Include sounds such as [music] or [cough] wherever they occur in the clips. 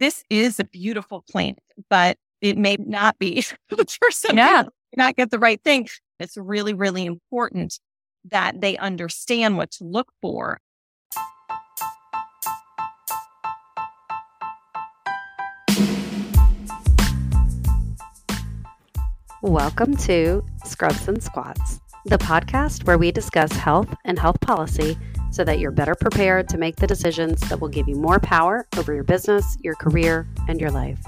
this is a beautiful plant, but it may not be [laughs] for some Yeah. people, not get the right thing. It's really, really important that they understand what to look for. Welcome to Scrubs and Squats, the podcast where we discuss health and health policy so that you're better prepared to make the decisions that will give you more power over your business, your career, and your life.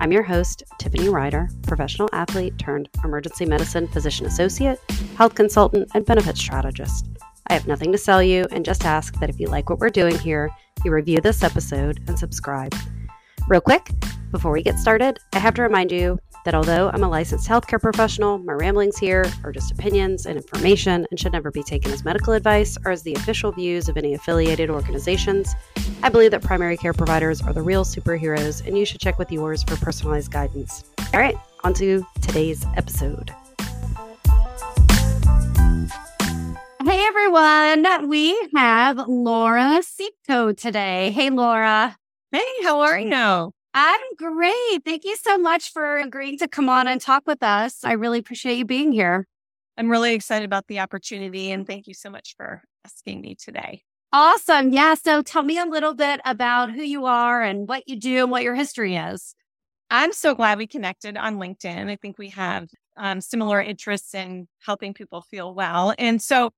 I'm your host, Tiffany Ryder, professional athlete turned emergency medicine physician associate, health consultant, and benefit strategist. I have nothing to sell you and just ask that if you like what we're doing here, you review this episode and subscribe. Real quick, before we get started, I have to remind you that although I'm a licensed healthcare professional, my ramblings here are just opinions and information and should never be taken as medical advice or as the official views of any affiliated organizations. I believe that primary care providers are the real superheroes, and you should check with yours for personalized guidance. All right, on to today's episode. Hey everyone, we have Laura Sciepko today. Hey Laura. Hey, how are you? I'm great. Thank you so much for agreeing to come on and talk with us. I really appreciate you being here. I'm really excited about the opportunity and thank you so much for asking me today. Awesome. Yeah. So tell me a little bit about who you are and what you do and what your history is. I'm so glad we connected on LinkedIn. I think we have um, similar interests in helping people feel well. And so,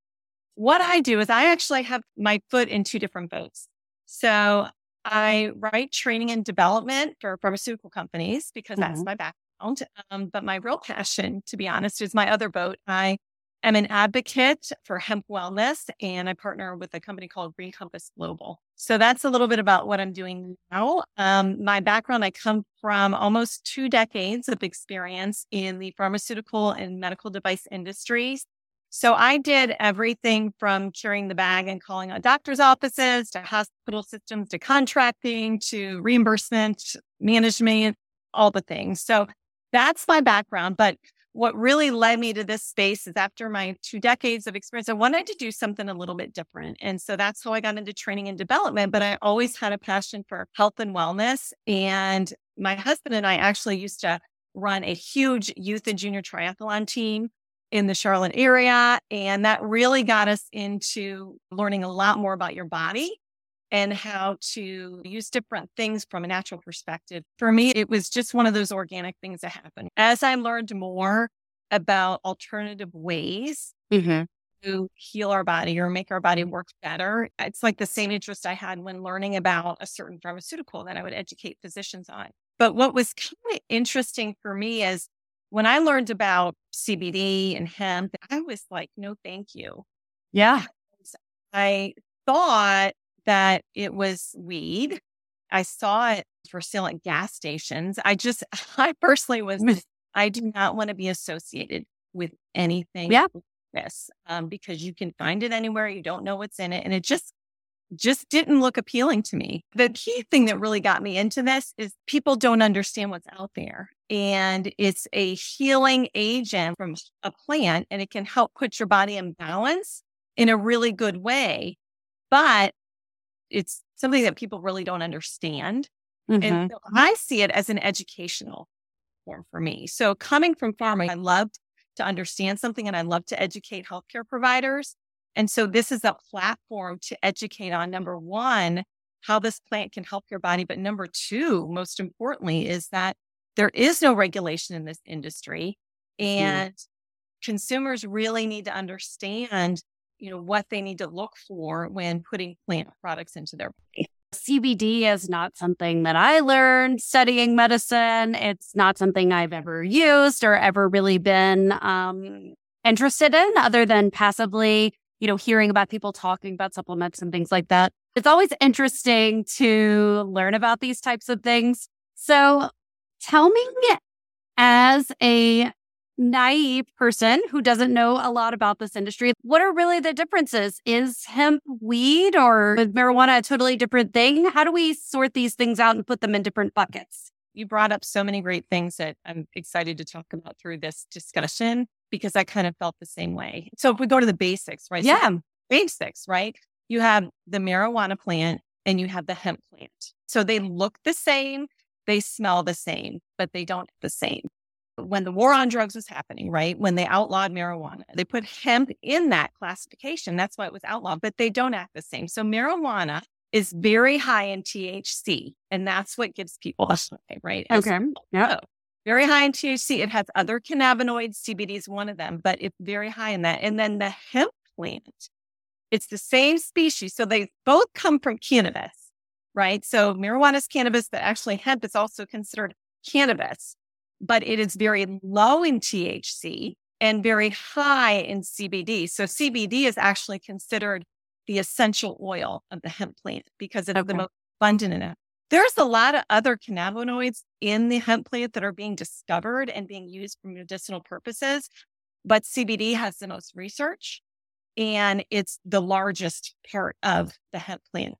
what I do is I actually have my foot in two different boats. So, I write training and development for pharmaceutical companies because that's Mhm. my background. Um, but my real passion, to be honest, is my other boat. I am an advocate for hemp wellness and I partner with a company called Green Compass Global. So that's a little bit about what I'm doing now. Um, my background, I come from almost two decades of experience in the pharmaceutical and medical device industries. So I did everything from carrying the bag and calling on doctors' offices to hospital systems to contracting to reimbursement, management, all the things. So that's my background. But what really led me to this space is after my two decades of experience, I wanted to do something a little bit different. And so that's how I got into training and development. But I always had a passion for health and wellness. And my husband and I actually used to run a huge youth and junior triathlon team in the Charlotte area. And that really got us into learning a lot more about your body and how to use different things from a natural perspective. For me, it was just one of those organic things that happened. As I learned more about alternative ways Mm-hmm. to heal our body or make our body work better, it's like the same interest I had when learning about a certain pharmaceutical that I would educate physicians on. But what was kind of interesting for me is when I learned about CBD and hemp, I was like, no, thank you. Yeah. I thought that it was weed. I saw it for sale at gas stations. I just, [laughs] I personally was, I do not want to be associated with anything Yeah. like this um, because you can find it anywhere. You don't know what's in it. And it just, just didn't look appealing to me. The key thing that really got me into this is people don't understand what's out there. And it's a healing agent from a plant and it can help put your body in balance in a really good way. But it's something that people really don't understand. Mhm. And so I see it as an educational form for me. So coming from pharma, I loved to understand something and I love to educate healthcare providers. And so this is a platform to educate on number one, how this plant can help your body. But number two, most importantly, is that there is no regulation in this industry. And consumers really need to understand, you know, what they need to look for when putting plant products into their body. CBD is not something that I learned studying medicine. It's not something I've ever used or ever really been um, interested in, other than passively, you know, hearing about people talking about supplements and things like that. It's always interesting to learn about these types of things. So tell me, as a naive person who doesn't know a lot about this industry, what are really the differences? Is hemp weed or marijuana a totally different thing? How do we sort these things out and put them in different buckets? You brought up so many great things that I'm excited to talk about through this discussion because I kind of felt the same way. So if we go to the basics, right? So Yeah. basics, right? You have the marijuana plant and you have the hemp plant. So they look the same, they smell the same, but they don't the same. When the war on drugs was happening, right? When they outlawed marijuana, they put hemp in that classification. That's why it was outlawed, but they don't act the same. So marijuana is very high in THC, and that's what gives people a high, right? Okay. Yeah. Very high in THC. It has other cannabinoids. CBD is one of them, but it's very high in that. And then the hemp plant, it's the same species. So they both come from cannabis, right? So marijuana is cannabis, but actually hemp is also considered cannabis, but it is very low in THC and very high in CBD. So CBD is actually considered the essential oil of the hemp plant because it's okay. the most abundant in it. There's a lot of other cannabinoids in the hemp plant that are being discovered and being used for medicinal purposes, but CBD has the most research and it's the largest part of the hemp plant.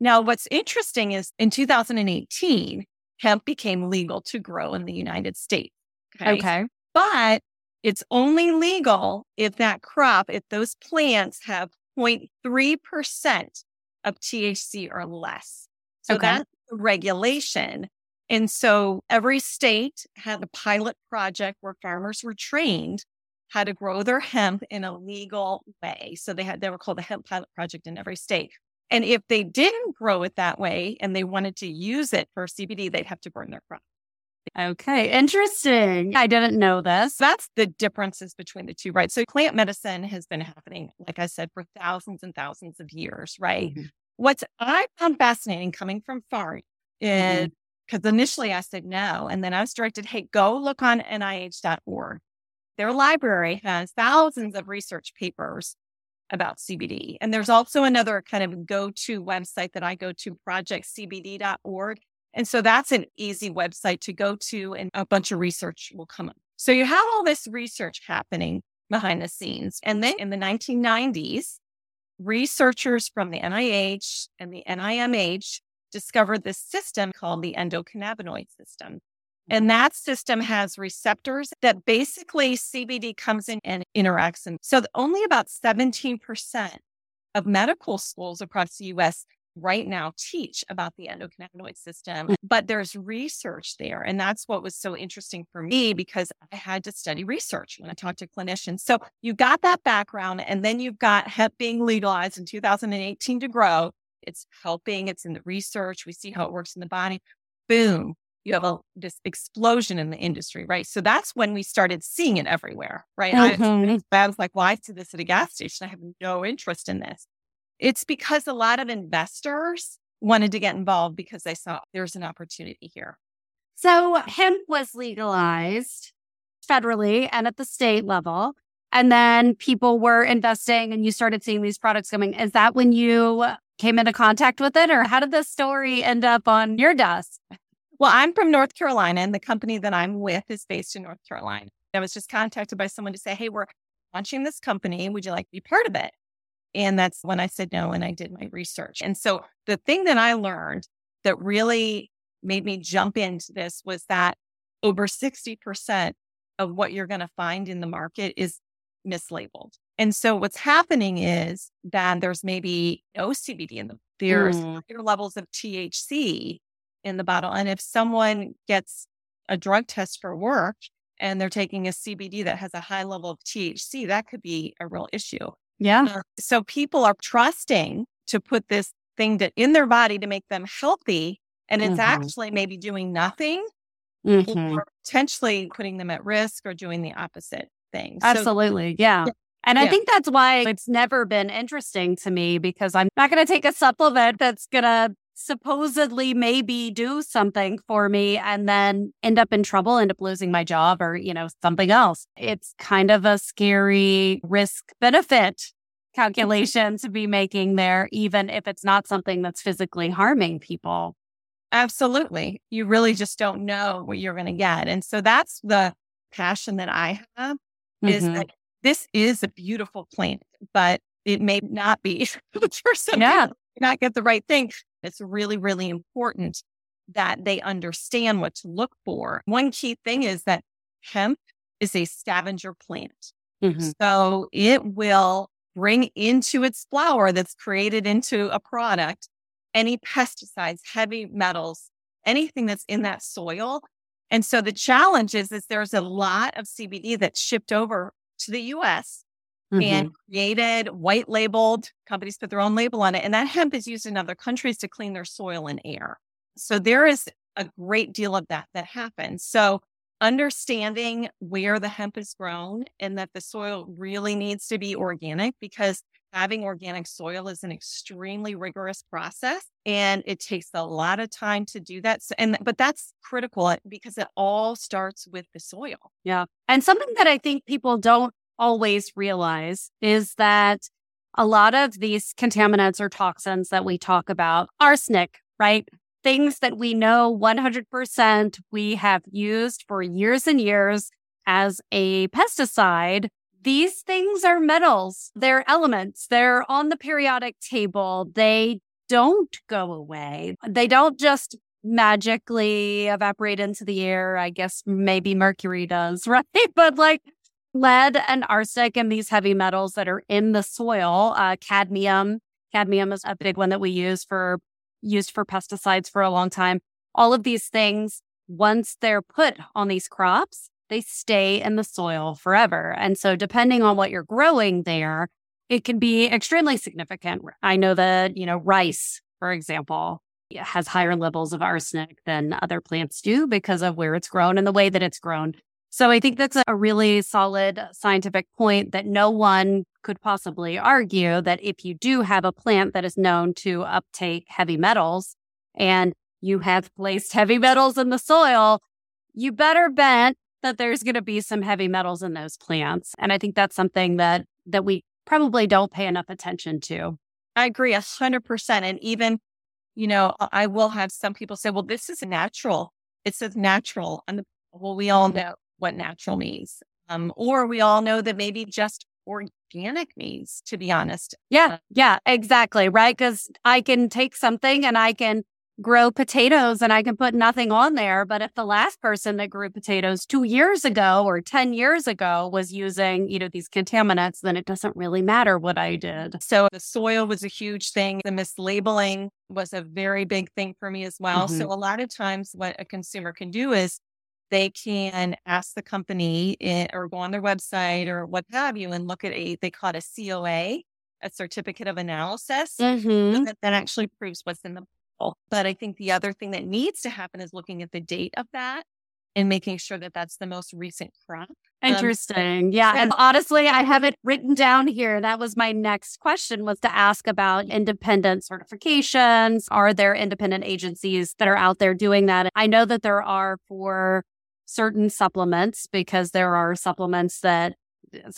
Now, what's interesting is in 2018, hemp became legal to grow in the United States. Okay. okay. But it's only legal if that crop, if those plants have 0.3% of THC or less. So okay. that's the regulation. And so every state had a pilot project where farmers were trained how to grow their hemp in a legal way. So they had, they were called the hemp pilot project in every state. And if they didn't grow it that way and they wanted to use it for CBD, they'd have to burn their crop. Okay, interesting. I didn't know this. That's the differences between the two, right? So plant medicine has been happening, like I said, for thousands and thousands of years, right? Mm-hmm. What I found fascinating coming from FAR is because mm-hmm. initially I said no. And then I was directed, hey, go look on NIH.org. Their library has thousands of research papers about CBD. And there's also another kind of go to website that I go to, projectcbd.org. And so that's an easy website to go to, and a bunch of research will come up. So you have all this research happening behind the scenes. And then in the 1990s, researchers from the NIH and the NIMH discovered this system called the endocannabinoid system. And mm-hmm. that system has receptors that basically CBD comes in and interacts. And so only about 17% of medical schools across the US right now teach about the endocannabinoid system, mm. but there's research there. And that's what was so interesting for me because I had to study research when I talked to clinicians. So you got that background, and then you've got hemp being legalized in 2018 to grow. It's helping, it's in the research. We see how it works in the body. Boom. You have a this explosion in the industry, right? So that's when we started seeing it everywhere, right? Mm-hmm. I, I was like, well, I see this at a gas station. I have no interest in this. It's because a lot of investors wanted to get involved because they saw there's an opportunity here. So hemp was legalized federally and at the state level. And then people were investing and you started seeing these products coming. Is that when you came into contact with it or how did this story end up on your desk? Well, I'm from North Carolina and the company that I'm with is based in North Carolina. I was just contacted by someone to say, Hey, we're launching this company. Would you like to be part of it? And that's when I said no and I did my research. And so the thing that I learned that really made me jump into this was that over 60% of what you're going to find in the market is mislabeled. And so what's happening is that there's maybe no CBD in them. There's mm. higher levels of THC in the bottle. And if someone gets a drug test for work and they're taking a CBD that has a high level of THC, that could be a real issue. Yeah. Uh, so people are trusting to put this thing to, in their body to make them healthy. And it's mm-hmm. actually maybe doing nothing mm-hmm. or potentially putting them at risk or doing the opposite thing. Absolutely. So, yeah. And yeah. I think that's why it's never been interesting to me because I'm not going to take a supplement that's going to supposedly maybe do something for me and then end up in trouble, end up losing my job or, you know, something else. It's kind of a scary risk benefit calculation to be making there, even if it's not something that's physically harming people. Absolutely. You really just don't know what you're going to get. And so that's the passion that I have mm-hmm. is that this is a beautiful plant, but it may not be [laughs] for some yeah. people not get the right thing. It's really, really important that they understand what to look for. One key thing is that hemp is a scavenger plant. Mm-hmm. So it will bring into its flower that's created into a product any pesticides, heavy metals, anything that's in that soil. And so the challenge is, is there's a lot of CBD that's shipped over to the US mm-hmm. and created, white labeled, companies put their own label on it. And that hemp is used in other countries to clean their soil and air. So there is a great deal of that that happens. So understanding where the hemp is grown and that the soil really needs to be organic because having organic soil is an extremely rigorous process and it takes a lot of time to do that so, and but that's critical uh, because it all starts with the soil yeah and something that i think people don't always realize is that a lot of these contaminants or toxins that we talk about arsenic right things that we know 100% we have used for years and years as a pesticide. These things are metals. They're elements. They're on the periodic table. They don't go away. They don't just magically evaporate into the air. I guess maybe mercury does, [laughs] right? But like lead and arsenic and these heavy metals that are in the soil, uh, cadmium. Cadmium is a big one that we use for used for pesticides for a long time. All of these things, once they're put on these crops, they stay in the soil forever. And so, depending on what you're growing there, it can be extremely significant. I know that, you know, rice, for example, has higher levels of arsenic than other plants do because of where it's grown and the way that it's grown. So I think that's a really solid uh, scientific point that no one could possibly argue that if you do have a plant that is known to uptake heavy metals and you have placed [laughs] heavy metals in the soil, you better bet that there's going to be some heavy metals in those plants. And I think that's something that that we probably don't pay enough attention to. I agree a hundred percent. And even, you know, I will have some people say, well, this is natural. It says natural. And well, we all know what natural means. Um, or we all know that maybe just organic means, to be honest. Yeah, uh, yeah, exactly. Right. Because I can take something and I can grow potatoes and I can put nothing on there. But if the last person that grew potatoes two years ago or 10 years ago was using, you know, these contaminants, then it doesn't really matter what I did. So the soil was a huge thing. The mislabeling was a very big thing for me as well. Mm-hmm. So a lot of times what a consumer can do is they can ask the company in, or go on their website or what have you and look at a, they call it a COA, a certificate of analysis mm-hmm. that, that actually proves what's in the bottle. But I think the other thing that needs to happen is looking at the date of that and making sure that that's the most recent crop. Um, Interesting. Um, yeah. And honestly, I have it written down here. That was my next question was to ask about independent certifications. Are there independent agencies that are out there doing that? I know that there are for certain supplements because there are supplements that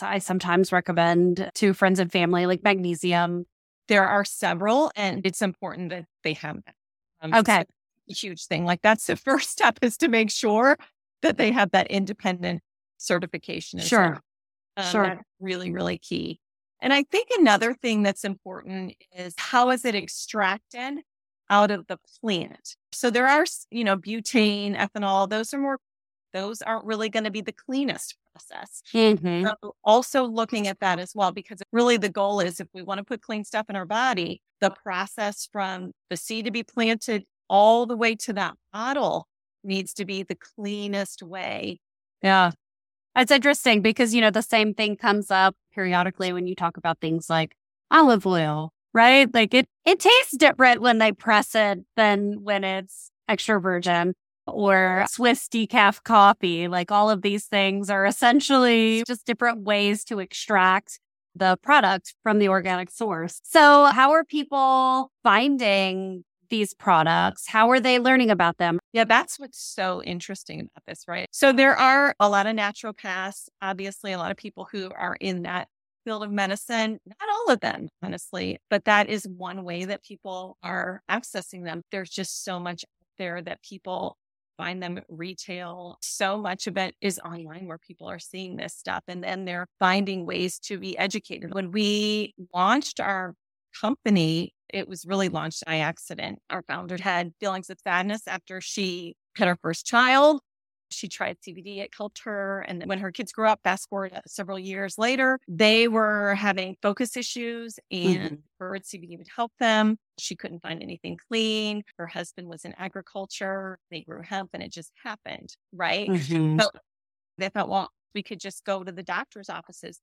I sometimes recommend to friends and family, like magnesium. There are several, and it's important that they have that. Um, okay. huge thing. Like that's the [laughs] first step is to make sure that they have that independent certification. Sure. Um, sure. really, really key. And I think another thing that's important is how is it extracted out of the plant? So there are, you know, butane, ethanol, those are more those aren't really going to be the cleanest process. Mm-hmm. So also looking at that as well, because really the goal is if we want to put clean stuff in our body, the process from the seed to be planted all the way to that bottle needs to be the cleanest way. Yeah. It's interesting because, you know, the same thing comes up periodically when you talk about things like olive oil, right? Like it, it tastes different when they press it than when it's extra virgin or Swiss decaf coffee. Like all of these things are essentially just different ways to extract the product from the organic source. So how are people finding these products? How are they learning about them? Yeah, that's what's so interesting about this, right? So there are a lot of naturopaths, obviously a lot of people who are in that field of medicine, not all of them, honestly, but that is one way that people are accessing them. There's just so much out there that people find them retail. So much of it is online where people are seeing this stuff and then they're finding ways to be educated. When we launched our company, it was really launched by accident. Our founder had feelings of sadness after she had her first child. She tried CBD. It helped her. And when her kids grew up, fast forward uh, several years later, they were having focus issues and mm-hmm. her CBD would help them. She couldn't find anything clean. Her husband was in agriculture. They grew hemp and it just happened. Right. Mm-hmm. So they thought, well, we could just go to the doctor's offices.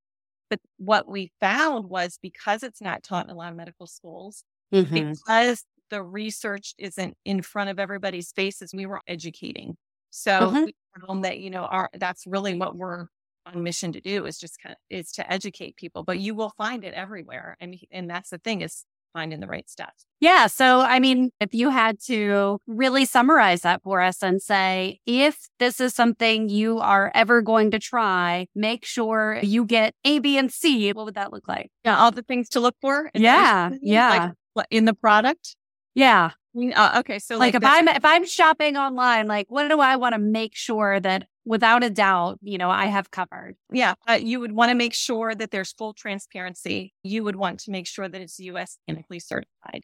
But what we found was because it's not taught in a lot of medical schools, mm-hmm. because the research isn't in front of everybody's faces, we were educating. So mm-hmm. we found that, you know, our that's really what we're on mission to do is just kind of, is to educate people. But you will find it everywhere. And and that's the thing is finding the right stuff. Yeah. So, I mean, if you had to really summarize that for us and say, if this is something you are ever going to try, make sure you get A, B, and C, what would that look like? Yeah. All the things to look for. Yeah. Yeah. Like, in the product. Yeah. Uh, okay. So like, like if I'm, if I'm shopping online, like what do I want to make sure that without a doubt, you know, I have covered. Yeah. Uh, you would want to make sure that there's full transparency. You would want to make sure that it's US organically certified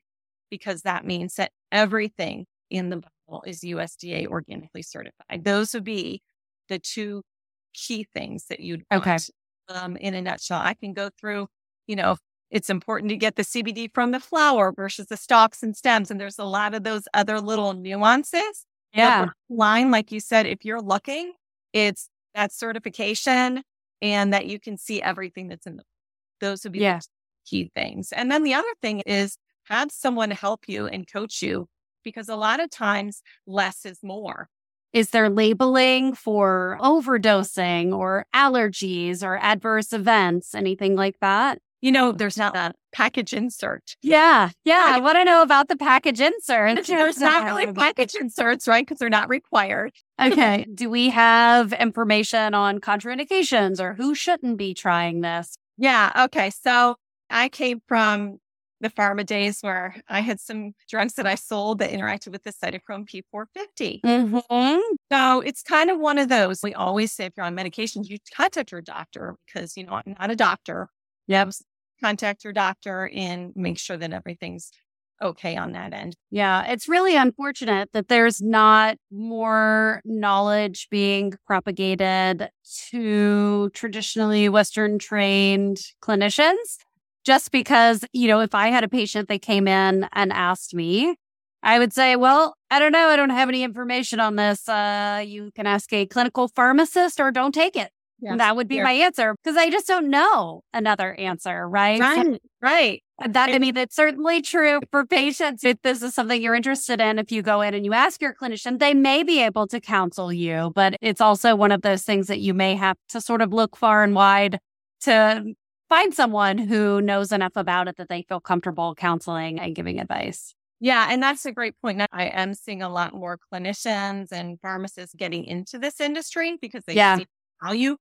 because that means that everything in the bottle is USDA organically certified. Those would be the two key things that you'd want. Okay. Um, in a nutshell, I can go through, you know, it's important to get the CBD from the flower versus the stalks and stems. And there's a lot of those other little nuances. Yeah. Line, like you said, if you're looking, it's that certification and that you can see everything that's in the those would be yeah. key things. And then the other thing is have someone help you and coach you because a lot of times less is more. Is there labeling for overdosing or allergies or adverse events, anything like that? You know, there's not a package insert. Yeah. Yeah. I want to know about the package insert. There's not really package inserts, right? Because they're not required. Okay. [laughs] Do we have information on contraindications or who shouldn't be trying this? Yeah. Okay. So I came from the pharma days where I had some drugs that I sold that interacted with the cytochrome P450. Mm-hmm. So it's kind of one of those. We always say if you're on medication, you contact your doctor because, you know, I'm not a doctor. Yep. Contact your doctor and make sure that everything's okay on that end. Yeah, it's really unfortunate that there's not more knowledge being propagated to traditionally Western trained clinicians. Just because, you know, if I had a patient that came in and asked me, I would say, well, I don't know. I don't have any information on this. Uh, you can ask a clinical pharmacist or don't take it. Yes. That would be my answer because I just don't know another answer, right? Right. Right. Uh, that I mean, that's certainly true for patients. If this is something you're interested in, if you go in and you ask your clinician, they may be able to counsel you, but it's also one of those things that you may have to sort of look far and wide to find someone who knows enough about it that they feel comfortable counseling and giving advice. Yeah, and that's a great point. I am seeing a lot more clinicians and pharmacists getting into this industry because they yeah. see value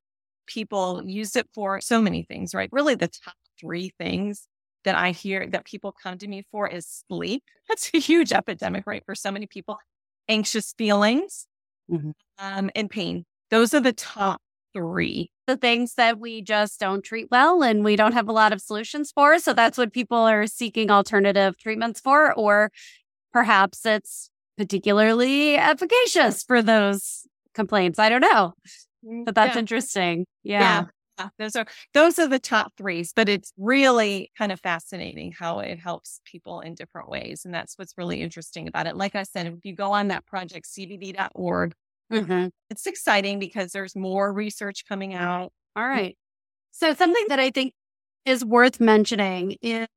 people use it for so many things, right? Really, the top three things that I hear that people come to me for is sleep. [laughs] That's a huge epidemic, right? For so many people, anxious feelings mm-hmm. um, and pain. Those are the top three. The things that we just don't treat well and we don't have a lot of solutions for. So that's what people are seeking alternative treatments for. Or perhaps it's particularly efficacious for those complaints. I don't know. Mm, but that's yeah. interesting. Yeah. yeah. yeah. Those are those are the top threes, but it's really kind of fascinating how it helps people in different ways. And that's what's really interesting about it. Like I said, if you go on that project cbd.org, mm-hmm. it's exciting because there's more research coming out. All right. So something that I think is worth mentioning is,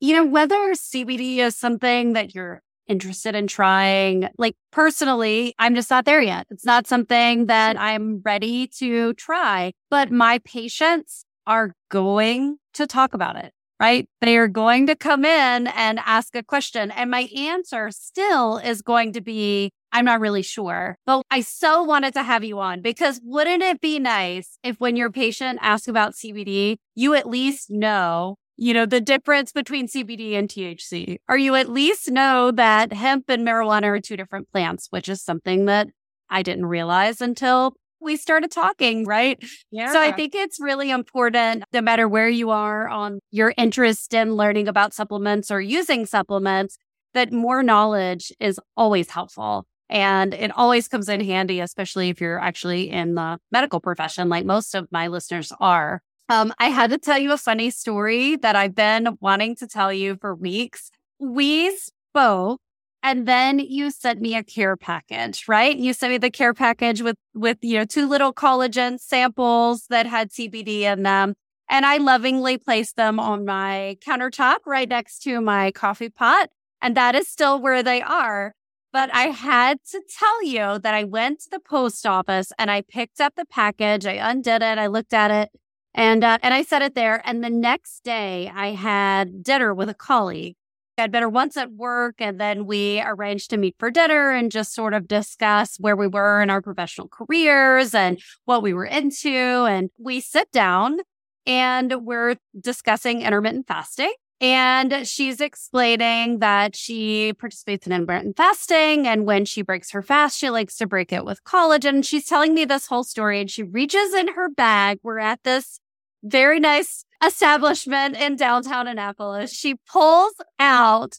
you know, whether CBD is something that you're interested in trying. Like personally, I'm just not there yet. It's not something that mm. I'm ready to try, but my patients are going to talk about it, right? They are going to come in and ask a question. And my answer still is going to be, I'm not really sure, but I so wanted to have you on because wouldn't it be nice if when your patient asks about CBD, you at least know you know, the difference between CBD and THC, or you at least know that hemp and marijuana are two different plants, which is something that I didn't realize until we started talking, right? Yeah. So I think it's really important, no matter where you are on your interest in learning about supplements or using supplements, that more knowledge is always helpful. And it always comes in handy, especially if you're actually in the medical profession, like most of my listeners are. Um, I had to tell you a funny story that I've been wanting to tell you for weeks. We spoke and then you sent me a care package, right? You sent me the care package with, with, you know, two little collagen samples that had CBD in them. And I lovingly placed them on my countertop right next to my coffee pot. And that is still where they are. But I had to tell you that I went to the post office and I picked up the package. I undid it. I looked at it and, uh, and I said it there. And the next day I had dinner with a colleague. I had dinner once at work and then we arranged to meet for dinner and just sort of discuss where we were in our professional careers and what we were into. And we sit down and we're discussing intermittent fasting. And she's explaining that she participates in intermittent fasting. And when she breaks her fast, she likes to break it with collagen. And she's telling me this whole story and she reaches in her bag. We're at this very nice establishment in downtown Annapolis. She pulls out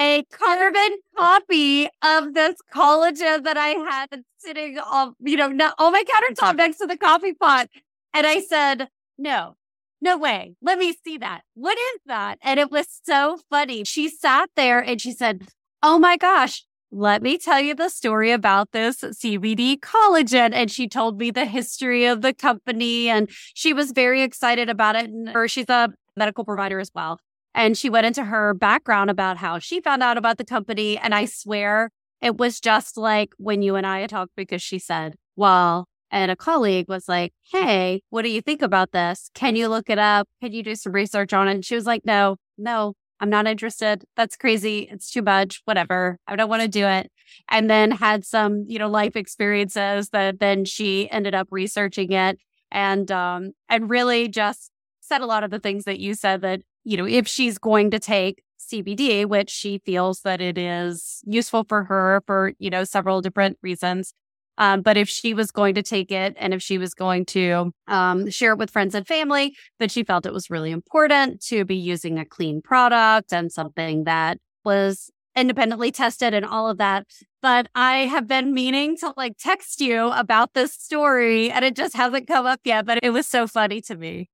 a carbon copy of this collagen that I had sitting on, you know, on oh my countertop next to the coffee pot. And I said, no, no way. Let me see that. What is that? And it was so funny. She sat there and she said, Oh my gosh, let me tell you the story about this CBD collagen. And she told me the history of the company and she was very excited about it. And she's a medical provider as well. And she went into her background about how she found out about the company. And I swear it was just like when you and I talked because she said, well, and a colleague was like, Hey, what do you think about this? Can you look it up? Can you do some research on it? And she was like, No, no, I'm not interested. That's crazy. It's too much. Whatever. I don't want to do it. And then had some, you know, life experiences that then she ended up researching it and, um, and really just said a lot of the things that you said that, you know, if she's going to take CBD, which she feels that it is useful for her for, you know, several different reasons, um, but if she was going to take it and if she was going to um, share it with friends and family, that she felt it was really important to be using a clean product and something that was independently tested and all of that. But I have been meaning to like text you about this story and it just hasn't come up yet, but it was so funny to me.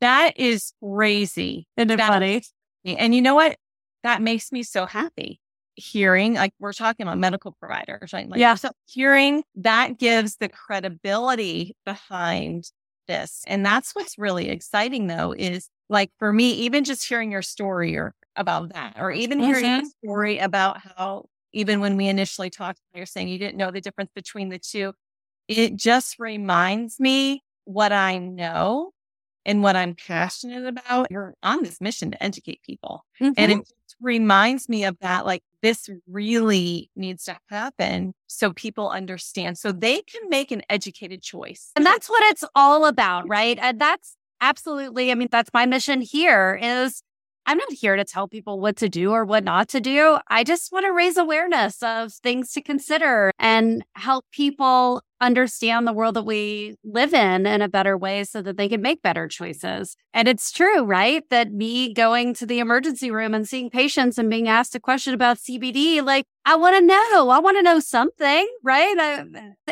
That is crazy. Isn't it funny? And you know what? That makes me so happy hearing, like we're talking about medical providers, right? Like, yeah. So hearing that gives the credibility behind this. And that's what's really exciting though, is like for me, even just hearing your story or about that, or even mm-hmm. hearing a story about how even when we initially talked, you're saying you didn't know the difference between the two. It just reminds me what I know and what I'm passionate about. You're on this mission to educate people. Mm-hmm. And it reminds me of that. Like this really needs to happen so people understand, so they can make an educated choice. And that's what it's all about, right? And that's absolutely, I mean, that's my mission here is I'm not here to tell people what to do or what not to do. I just want to raise awareness of things to consider and help people understand the world that we live in in a better way so that they can make better choices. And it's true, right? That me going to the emergency room and seeing patients and being asked a question about CBD, like, I want to know. I want to know something, right? I,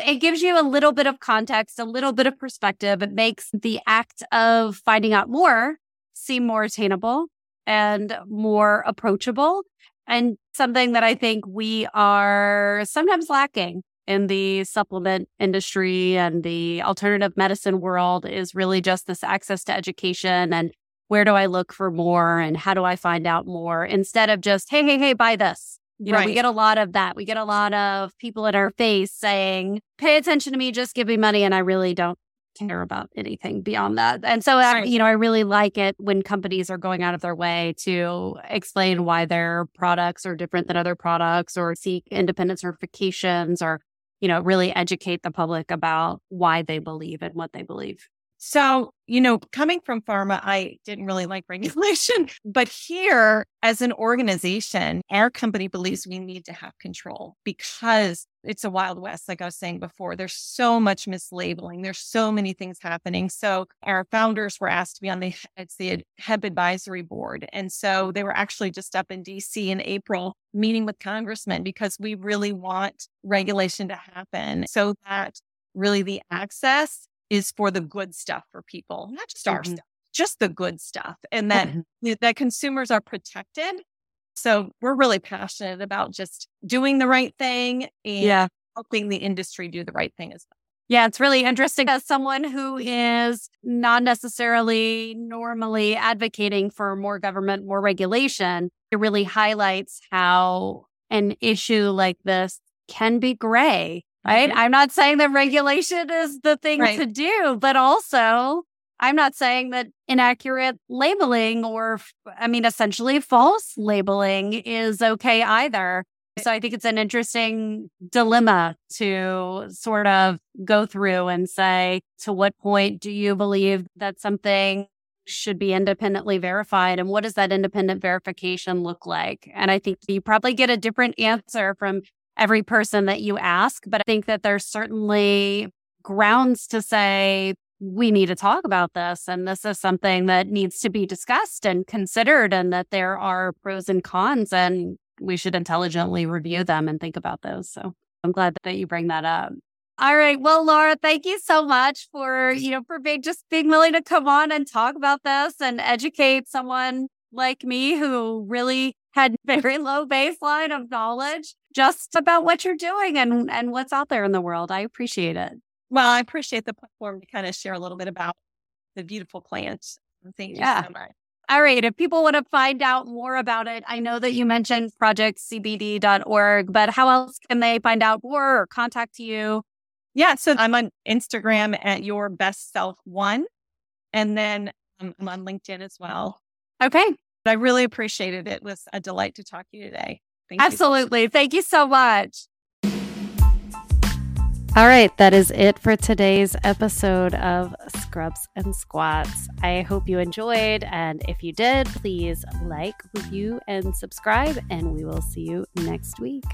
it gives you a little bit of context, a little bit of perspective. It makes the act of finding out more seem more attainable and more approachable and something that I think we are sometimes lacking in the supplement industry and the alternative medicine world is really just this access to education and where do I look for more and how do I find out more instead of just, hey, hey, hey, buy this. You know, right. we get a lot of that. We get a lot of people in our face saying, pay attention to me, just give me money. And I really don't care about anything beyond that. And so, I, you know, I really like it when companies are going out of their way to explain why their products are different than other products or seek independent certifications or, you know, really educate the public about why they believe and what they believe. So, you know, coming from pharma, I didn't really like [laughs] regulation. But here, as an organization, our company believes we need to have control because it's a wild west, like I was saying before. There's so much mislabeling, there's so many things happening. So, our founders were asked to be on the it's the HEB advisory board. And so they were actually just up in DC in April meeting with congressmen because we really want regulation to happen so that really the access is for the good stuff for people, not just our mm-hmm. stuff, just the good stuff, and that mm-hmm. that consumers are protected. So we're really passionate about just doing the right thing and yeah. helping the industry do the right thing as well. Yeah, it's really interesting as someone who is not necessarily normally advocating for more government, more regulation. It really highlights how an issue like this can be gray right? Mm-hmm. I'm not saying that regulation is the thing right. to do, but also I'm not saying that inaccurate labeling or, I mean, essentially false labeling is okay either. So I think it's an interesting dilemma to sort of go through and say, to what point do you believe that something should be independently verified? And what does that independent verification look like? And I think you probably get a different answer from every person that you ask, but I think that there's certainly grounds to say, we need to talk about this. And this is something that needs to be discussed and considered, and that there are pros and cons, and we should intelligently review them and think about those. So I'm glad that you bring that up. All right. Well, Laura, thank you so much for, you know, for being just being willing to come on and talk about this and educate someone like me who really had [laughs] very low baseline of knowledge just about what you're doing and, and what's out there in the world. I appreciate it. Well, I appreciate the platform to kind of share a little bit about the beautiful plants. Thank yeah. you so much. All right. If people want to find out more about it, I know that you mentioned projectcbd.org, but how else can they find out more or contact you? Yeah. So I'm on Instagram at your best self one. And then um, I'm on LinkedIn as well. Okay. I really appreciated it. It was a delight to talk to you today. Thank you. Absolutely. You. Thank you so much. All right, that is it for today's episode of Scrubs and Squats. I hope you enjoyed. And if you did, please like, review, and subscribe. And we will see you next week.